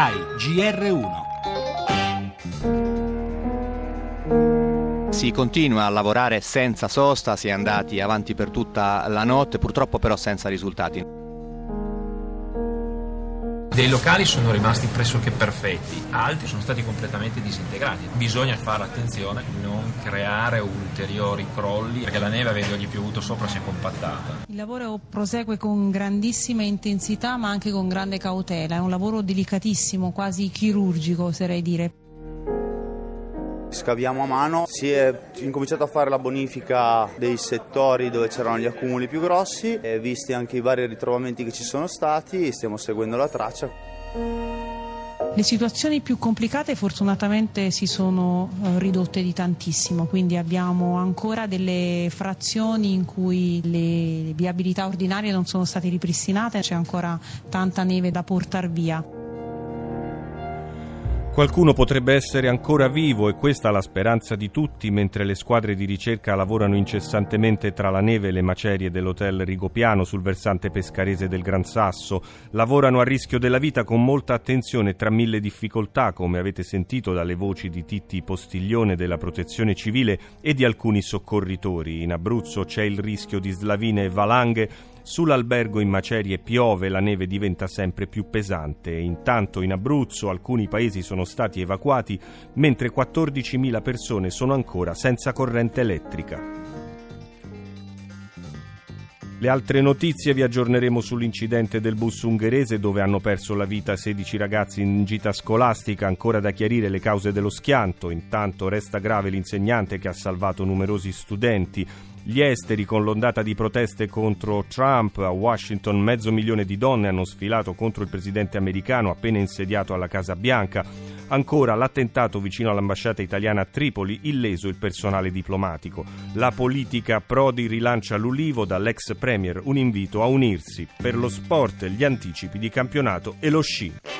RAI GR1 Si continua a lavorare senza sosta, si è andati avanti per tutta la notte, purtroppo però senza risultati. Dei locali sono rimasti pressoché perfetti, altri sono stati completamente disintegrati. Bisogna fare attenzione a non creare ulteriori crolli perché la neve avendogli piovuto sopra si è compattata. Il lavoro prosegue con grandissima intensità ma anche con grande cautela, è un lavoro delicatissimo, quasi chirurgico oserei dire. Scaviamo a mano, si è incominciato a fare la bonifica dei settori dove c'erano gli accumuli più grossi, e visti anche i vari ritrovamenti che ci sono stati, stiamo seguendo la traccia. Le situazioni più complicate fortunatamente si sono eh, ridotte di tantissimo, quindi abbiamo ancora delle frazioni in cui le viabilità ordinarie non sono state ripristinate, c'è ancora tanta neve da portare via. Qualcuno potrebbe essere ancora vivo e questa è la speranza di tutti mentre le squadre di ricerca lavorano incessantemente tra la neve e le macerie dell'hotel Rigopiano sul versante pescarese del Gran Sasso. Lavorano a rischio della vita con molta attenzione tra mille difficoltà, come avete sentito dalle voci di Titti Postiglione della Protezione Civile e di alcuni soccorritori. In Abruzzo c'è il rischio di slavine e valanghe Sull'albergo in macerie piove, la neve diventa sempre più pesante intanto in Abruzzo alcuni paesi sono stati evacuati mentre 14.000 persone sono ancora senza corrente elettrica. Le altre notizie vi aggiorneremo sull'incidente del bus ungherese dove hanno perso la vita 16 ragazzi in gita scolastica, ancora da chiarire le cause dello schianto, intanto resta grave l'insegnante che ha salvato numerosi studenti. Gli esteri con l'ondata di proteste contro Trump a Washington, mezzo milione di donne hanno sfilato contro il presidente americano appena insediato alla Casa Bianca. Ancora l'attentato vicino all'ambasciata italiana a Tripoli, illeso il personale diplomatico. La politica Prodi rilancia l'Ulivo dall'ex premier un invito a unirsi per lo sport, gli anticipi di campionato e lo sci.